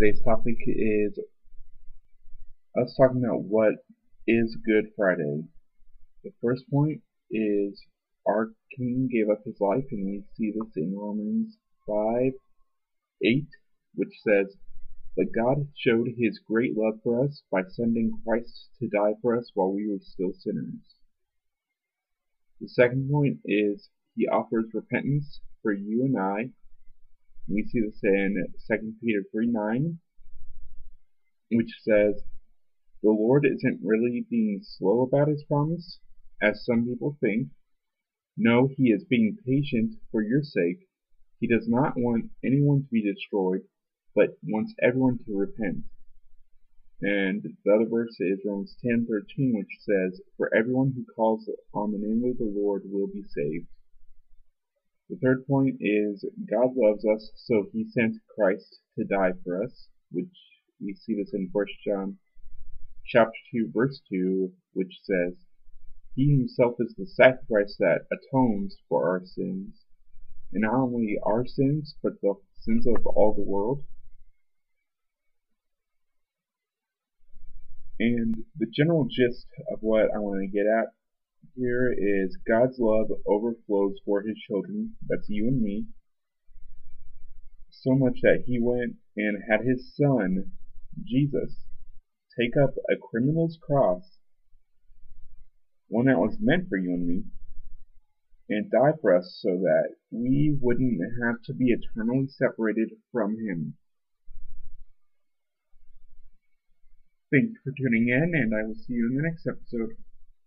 today's topic is us talking about what is Good Friday. The first point is our King gave up his life, and we see this in Romans 5 8, which says, But God showed his great love for us by sending Christ to die for us while we were still sinners. The second point is he offers repentance for you and I. We see this in 2 Peter 3 9, which says, The Lord isn't really being slow about his promise, as some people think. No, he is being patient for your sake. He does not want anyone to be destroyed, but wants everyone to repent. And the other verse is Romans 10:13, which says, "For everyone who calls on the name of the Lord will be saved." Third point is God loves us, so He sent Christ to die for us, which we see this in 1 John chapter 2, verse 2, which says, He Himself is the sacrifice that atones for our sins, and not only our sins, but the sins of all the world. And the general gist of what I want to get at here is God's love overflows for his children, that's you and me, so much that he went and had his son, Jesus, take up a criminal's cross, one that was meant for you and me, and die for us so that we wouldn't have to be eternally separated from him. Thank you for tuning in, and I will see you in the next episode.